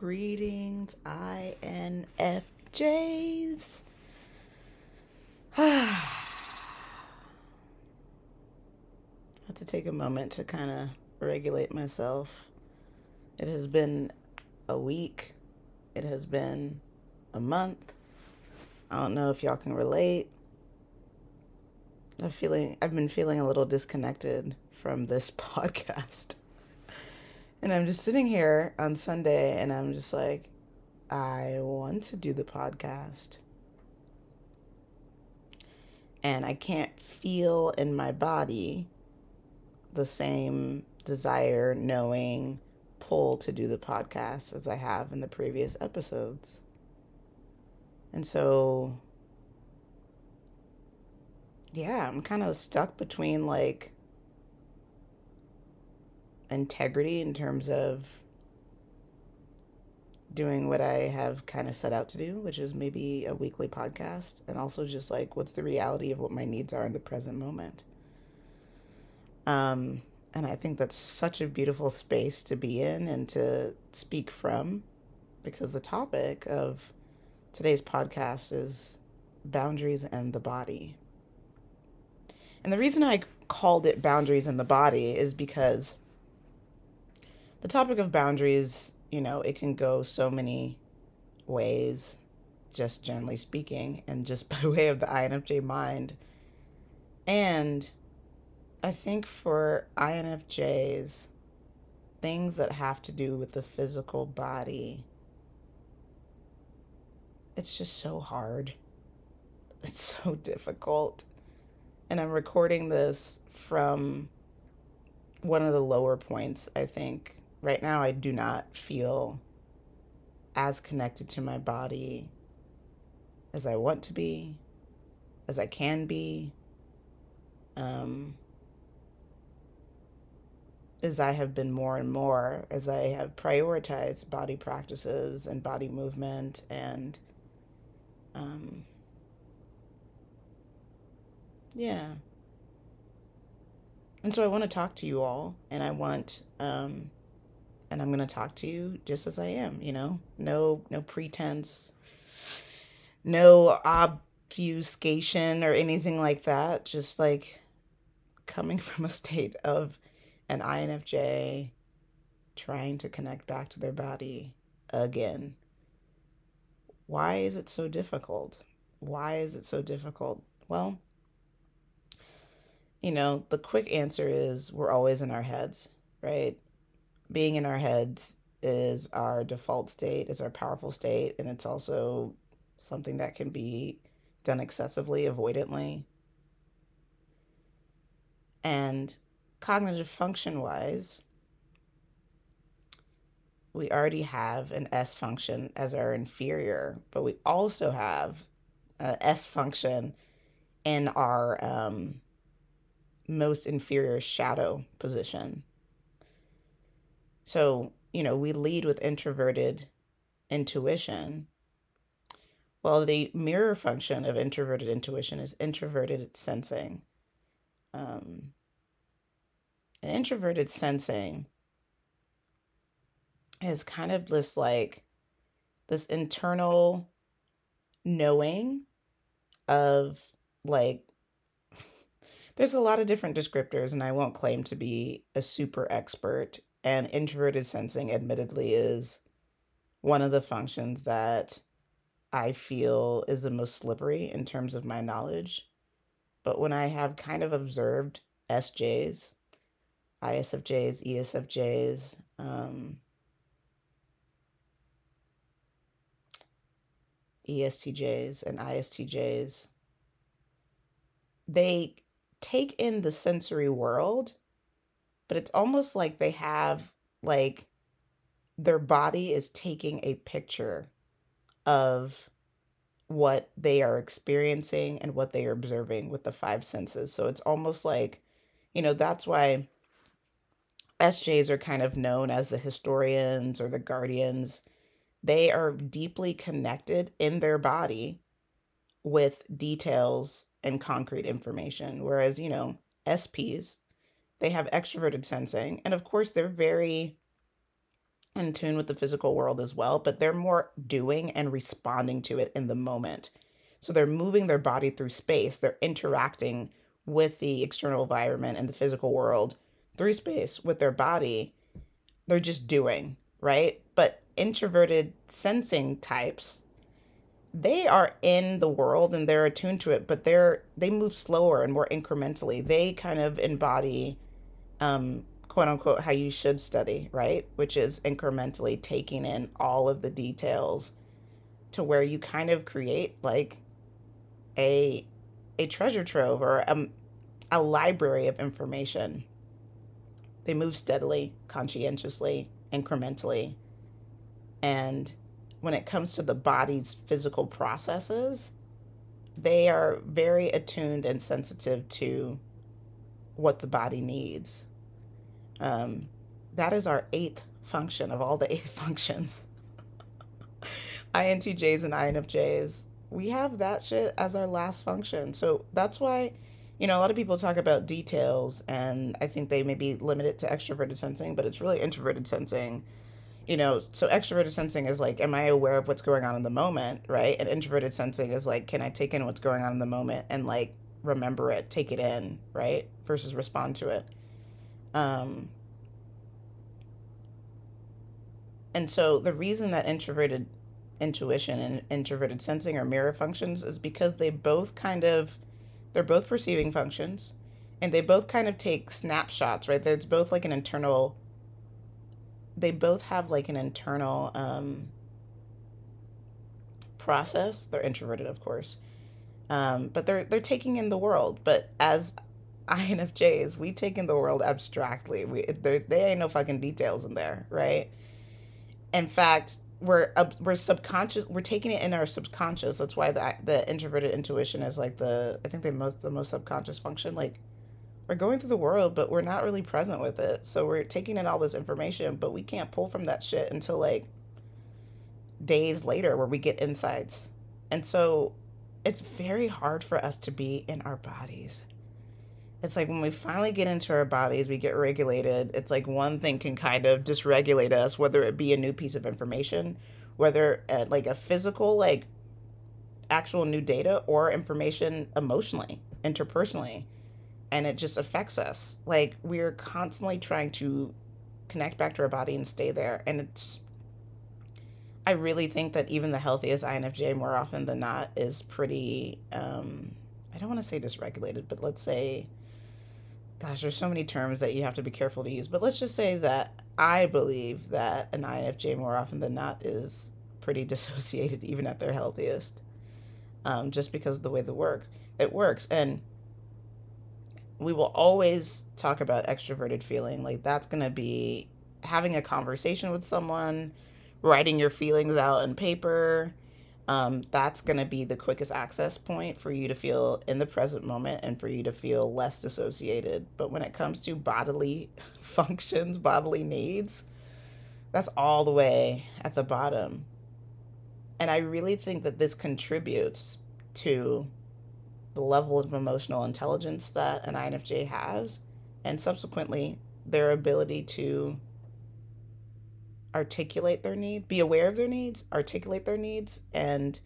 Greetings, INFJs. I have to take a moment to kind of regulate myself. It has been a week, it has been a month. I don't know if y'all can relate. I'm feeling I've been feeling a little disconnected from this podcast. And I'm just sitting here on Sunday and I'm just like, I want to do the podcast. And I can't feel in my body the same desire, knowing, pull to do the podcast as I have in the previous episodes. And so, yeah, I'm kind of stuck between like integrity in terms of doing what I have kind of set out to do, which is maybe a weekly podcast, and also just like what's the reality of what my needs are in the present moment. Um, and I think that's such a beautiful space to be in and to speak from, because the topic of today's podcast is boundaries and the body. And the reason I called it boundaries in the body is because the topic of boundaries, you know, it can go so many ways, just generally speaking, and just by way of the INFJ mind. And I think for INFJs, things that have to do with the physical body, it's just so hard. It's so difficult. And I'm recording this from one of the lower points, I think, right now I do not feel as connected to my body as I want to be, as I can be, um, as I have been more and more, as I have prioritized body practices and body movement and, um, yeah. And so I want to talk to you all, and I want, um, and I'm going to talk to you just as I am, you know? No no pretense, no obfuscation or anything like that, just like coming from a state of an INFJ trying to connect back to their body again. Why is it so difficult? Why is it so difficult? Well, you know, the quick answer is we're always in our heads, right? Being in our heads is our default state, is our powerful state, and it's also something that can be done excessively, avoidantly. And cognitive function wise, we already have an S function as our inferior, but we also have a S function in our um, most inferior shadow position. So, you know, we lead with introverted intuition. Well, the mirror function of introverted intuition is introverted sensing. Um, and introverted sensing is kind of this like this internal knowing of like there's a lot of different descriptors and I won't claim to be a super expert and introverted sensing, admittedly, is one of the functions that I feel is the most slippery in terms of my knowledge. But when I have kind of observed SJs, ISFJs, ESFJs, um, ESTJs, and ISTJs, they take in the sensory world but it's almost like they have like their body is taking a picture of what they are experiencing and what they are observing with the five senses. So it's almost like, you know, that's why SJs are kind of known as the historians or the guardians. They are deeply connected in their body with details and concrete information. Whereas, you know, SPs, they have extroverted sensing. And of course, they're very in tune with the physical world as well, but they're more doing and responding to it in the moment. So they're moving their body through space, they're interacting with the external environment and the physical world through space with their body. They're just doing, right? But introverted sensing types, they are in the world and they're attuned to it, but they're they move slower and more incrementally. They kind of embody um quote unquote how you should study, right? Which is incrementally taking in all of the details to where you kind of create like a a treasure trove or a, a library of information. They move steadily, conscientiously, incrementally. And when it comes to the body's physical processes, they are very attuned and sensitive to what the body needs. Um, that is our eighth function of all the eight functions. INTJs and INFJs we have that shit as our last function. So that's why, you know, a lot of people talk about details and I think they maybe limit it to extroverted sensing, but it's really introverted sensing. You know, so extroverted sensing is like, am I aware of what's going on in the moment, right? And introverted sensing is like, can I take in what's going on in the moment and like remember it, take it in, right? Versus respond to it. Um, and so the reason that introverted intuition and introverted sensing are mirror functions is because they both kind of they're both perceiving functions and they both kind of take snapshots right? There's both like an internal they both have like an internal um process. They're introverted of course. Um but they're they're taking in the world. But as INFJs, we take in the world abstractly. We there, there ain't no fucking details in there, right? In fact, we're uh, we're subconscious we're taking it in our subconscious. That's why the the introverted intuition is like the i think the most the most subconscious function. Like we're going through the world but we're not really present with it. So we're taking in all this information but we can't pull from that shit until like days later where we get insights. And so it's very hard for us to be in our bodies it's like when we finally get into our bodies, we get regulated. It's like one thing can kind of dysregulate us, whether it be a new piece of information, whether uh, like a physical, like actual new data, or information emotionally, interpersonally. And it just affects us. Like we're constantly trying to connect back to our body and stay there. And it's, I really think that even the healthiest INFJ, more often than not, is pretty, um, I don't want to say dysregulated, but let's say gosh, there's so many terms that you have to be careful to use. But let's just say that I believe that an INFJ more often than not is pretty dissociated, even at their healthiest, um, just because of the way the work it works. And we will always talk about extroverted feeling. Like that's gonna be having a conversation with someone, writing your feelings out in paper, um, that's going to be the quickest access point for you to feel in the present moment and for you to feel less dissociated. But when it comes to bodily functions, bodily needs, that's all the way at the bottom. And I really think that this contributes to the level of emotional intelligence that an INFJ has, and subsequently their ability to articulate their needs, be aware of their needs, articulate their needs, and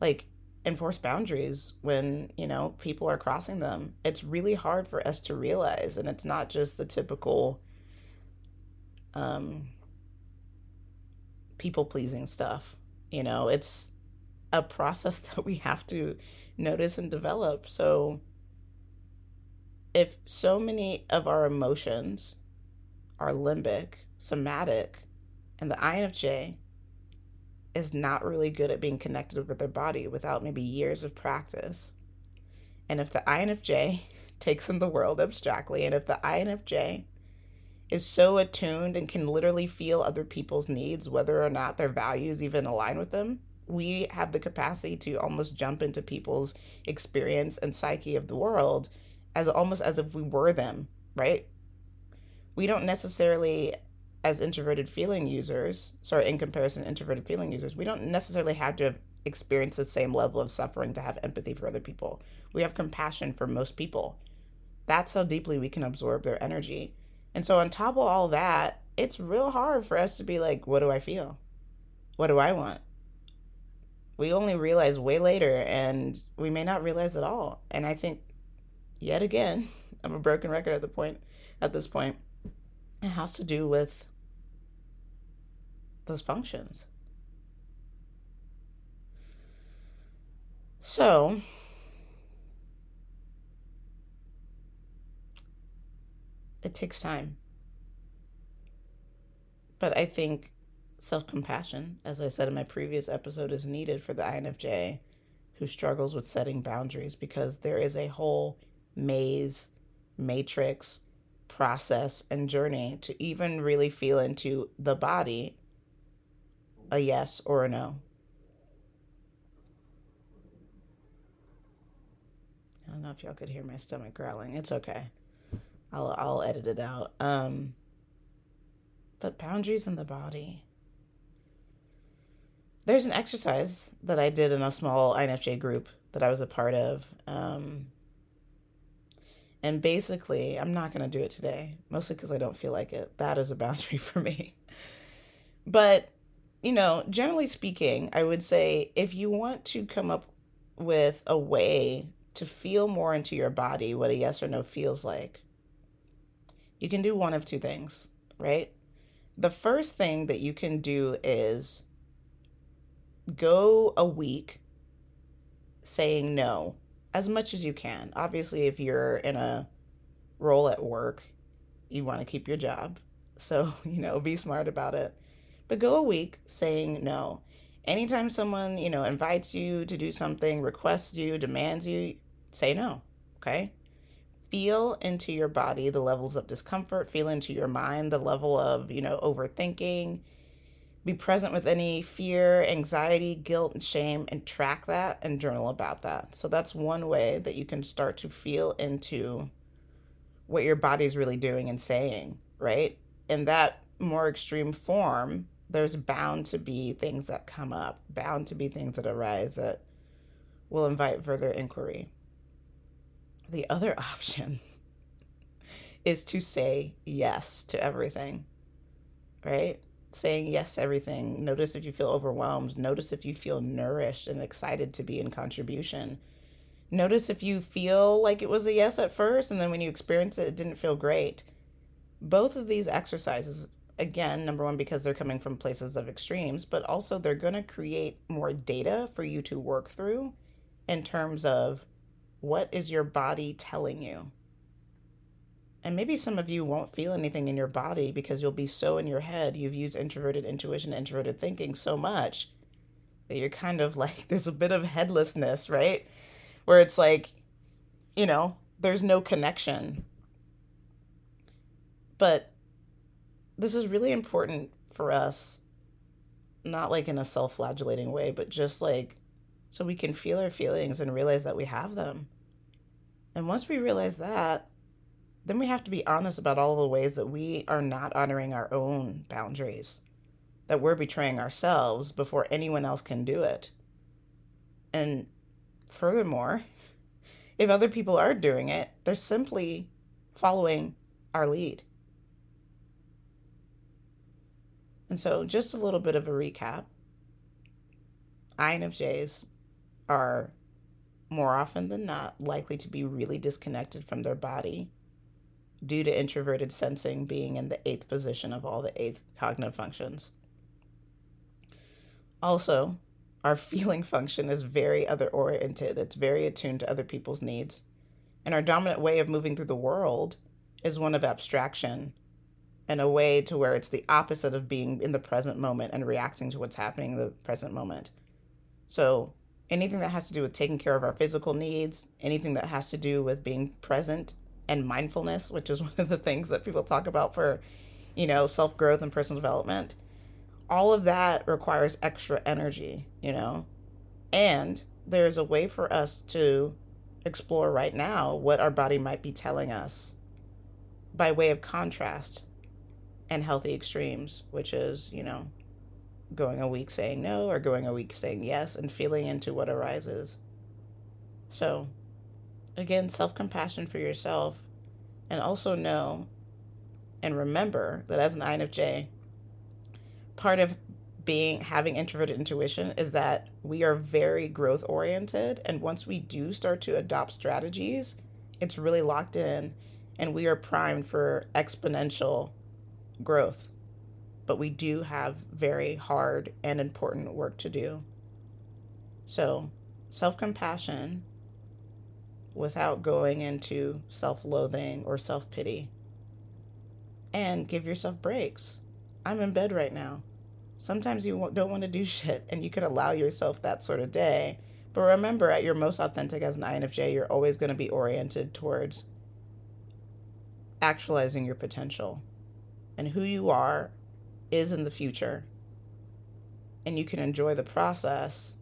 like enforce boundaries when, you know, people are crossing them. It's really hard for us to realize, and it's not just the typical um people pleasing stuff. You know, it's a process that we have to notice and develop. So if so many of our emotions are limbic, somatic, and the INFJ is not really good at being connected with their body without maybe years of practice. And if the INFJ takes in the world abstractly, and if the INFJ is so attuned and can literally feel other people's needs, whether or not their values even align with them, we have the capacity to almost jump into people's experience and psyche of the world as almost as if we were them, right? We don't necessarily as introverted feeling users, sorry, in comparison to introverted feeling users, we don't necessarily have to have experienced the same level of suffering to have empathy for other people. We have compassion for most people. That's how deeply we can absorb their energy. And so, on top of all that, it's real hard for us to be like, what do I feel? What do I want? We only realize way later, and we may not realize at all. And I think, yet again, I'm a broken record at the point. At this point, it has to do with those functions. So, it takes time. But I think self compassion, as I said in my previous episode, is needed for the INFJ who struggles with setting boundaries because there is a whole maze, matrix, process, and journey to even really feel into the body a yes or a no. I don't know if y'all could hear my stomach growling. It's okay. I'll I'll edit it out. Um but boundaries in the body. There's an exercise that I did in a small INFJ group that I was a part of. Um, and basically, I'm not going to do it today, mostly because I don't feel like it. That is a boundary for me. But, you know, generally speaking, I would say if you want to come up with a way to feel more into your body what a yes or no feels like, you can do one of two things, right? the first thing that you can do is go a week saying no as much as you can. Obviously, if you're in a role at work, you want to keep your job. So, you know, be smart about it. But go a week saying no. Anytime someone, you know, invites you to do something, requests you, demands you, say no. Okay? feel into your body the levels of discomfort, feel into your mind the level of, you know, overthinking. Be present with any fear, anxiety, guilt, and shame, and track that and journal about that. So that's one way that you can start to feel into what your body's really doing and saying, right? In that more extreme form, there's bound to be things that come up, bound to be things that arise that will invite further inquiry. The other option is to say yes to everything, right? Saying yes to everything. Notice if you feel overwhelmed. Notice if you feel nourished and excited to be in contribution. Notice if you feel like it was a yes at first and then when you experience it, it didn't feel great. Both of these exercises, again, number one, because they're coming from places of extremes, but also they're going to create more data for you to work through in terms of what is your body telling you? And maybe some of you won't feel anything in your body because you'll be so in your head. You've used introverted intuition, introverted thinking so much that you're kind of like, there's a bit of headlessness, right? Where it's like, you know, there's no connection. But this is really important for us, not like in a self flagellating way, but just like so we can feel our feelings and realize that we have them. And once we realize that, then we have to be honest about all the ways that we are not honoring our own boundaries, that we're betraying ourselves before anyone else can do it. And furthermore, if other people are doing it, they're simply following our lead. And so, just a little bit of a recap INFJs are more often than not likely to be really disconnected from their body due to introverted sensing being in the eighth position of all the eighth cognitive functions. Also, our feeling function is very other oriented, it's very attuned to other people's needs. And our dominant way of moving through the world is one of abstraction and a way to where it's the opposite of being in the present moment and reacting to what's happening in the present moment. So, anything that has to do with taking care of our physical needs, anything that has to do with being present and mindfulness, which is one of the things that people talk about for, you know, self growth and personal development, all of that requires extra energy, you know? And there's a way for us to explore right now what our body might be telling us by way of contrast and healthy extremes, which is, you know, going a week saying no or going a week saying yes and feeling into what arises. So, again, self compassion for yourself, and also know And remember that as an INFJ, part of being having introverted intuition is that we are very growth oriented and once we do start to adopt strategies it's really locked in and we are primed for exponential growth. But we do have very hard and important work to do. So self-compassion without going into self-loathing or self-pity. And give yourself breaks. I'm in bed right now. Sometimes you don't want to do shit and you can allow yourself that sort of day. But remember, at your most authentic as an INFJ, you're always going to be oriented towards actualizing your potential. And who you are is in the future. And you can enjoy the process,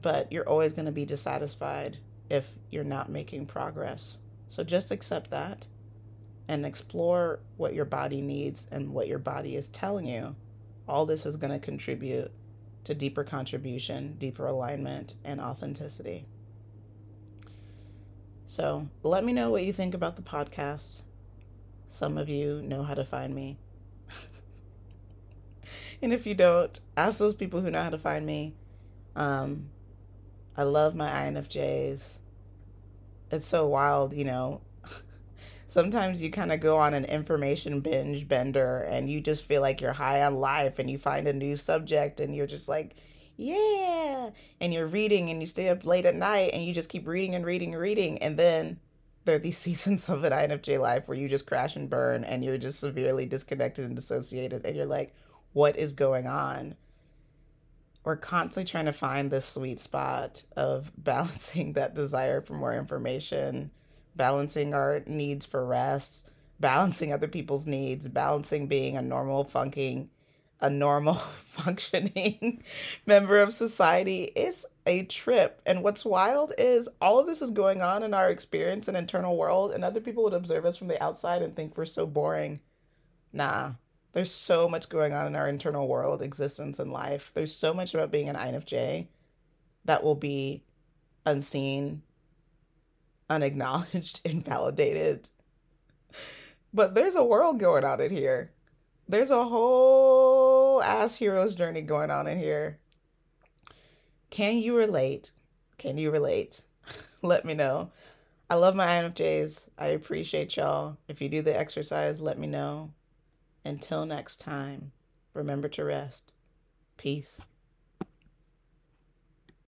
but you're always going to be dissatisfied if you're not making progress. So just accept that and explore what your body needs and what your body is telling you all this is going to contribute to deeper contribution, deeper alignment, and authenticity. So let me know what you think about the podcast. Some of you know how to find me. and if you don't, ask those people who know how to find me. Um, I love my INFJs. It's so wild, you know sometimes you kind of go on an information binge bender and you just feel like you're high on life and you find a new subject and you're just like, yeah. And you're reading and you stay up late at night and you just keep reading and reading and reading. And then there are these seasons of an INFJ life where you just crash and burn and you're just severely disconnected and dissociated and you're like, what is going on? We're constantly trying to find this sweet spot of balancing that desire for more information balancing our needs for rest, balancing other people's needs, balancing being a normal funking a normal functioning member of society is a trip. And what's wild is all of this is going on in our experience and internal world, and other people would observe us from the outside and think we're so boring. Nah, there's so much going on in our internal world, existence, and life. There's so much about being an INFJ that will be unseen unacknowledged, invalidated. But there's a world going on in here. There's a ass hero's journey going on in here. Can you relate? Can you relate? let me know. I love my INFJs. I appreciate y'all. If you do the exercise, let me know. Until next time, remember to rest. Peace.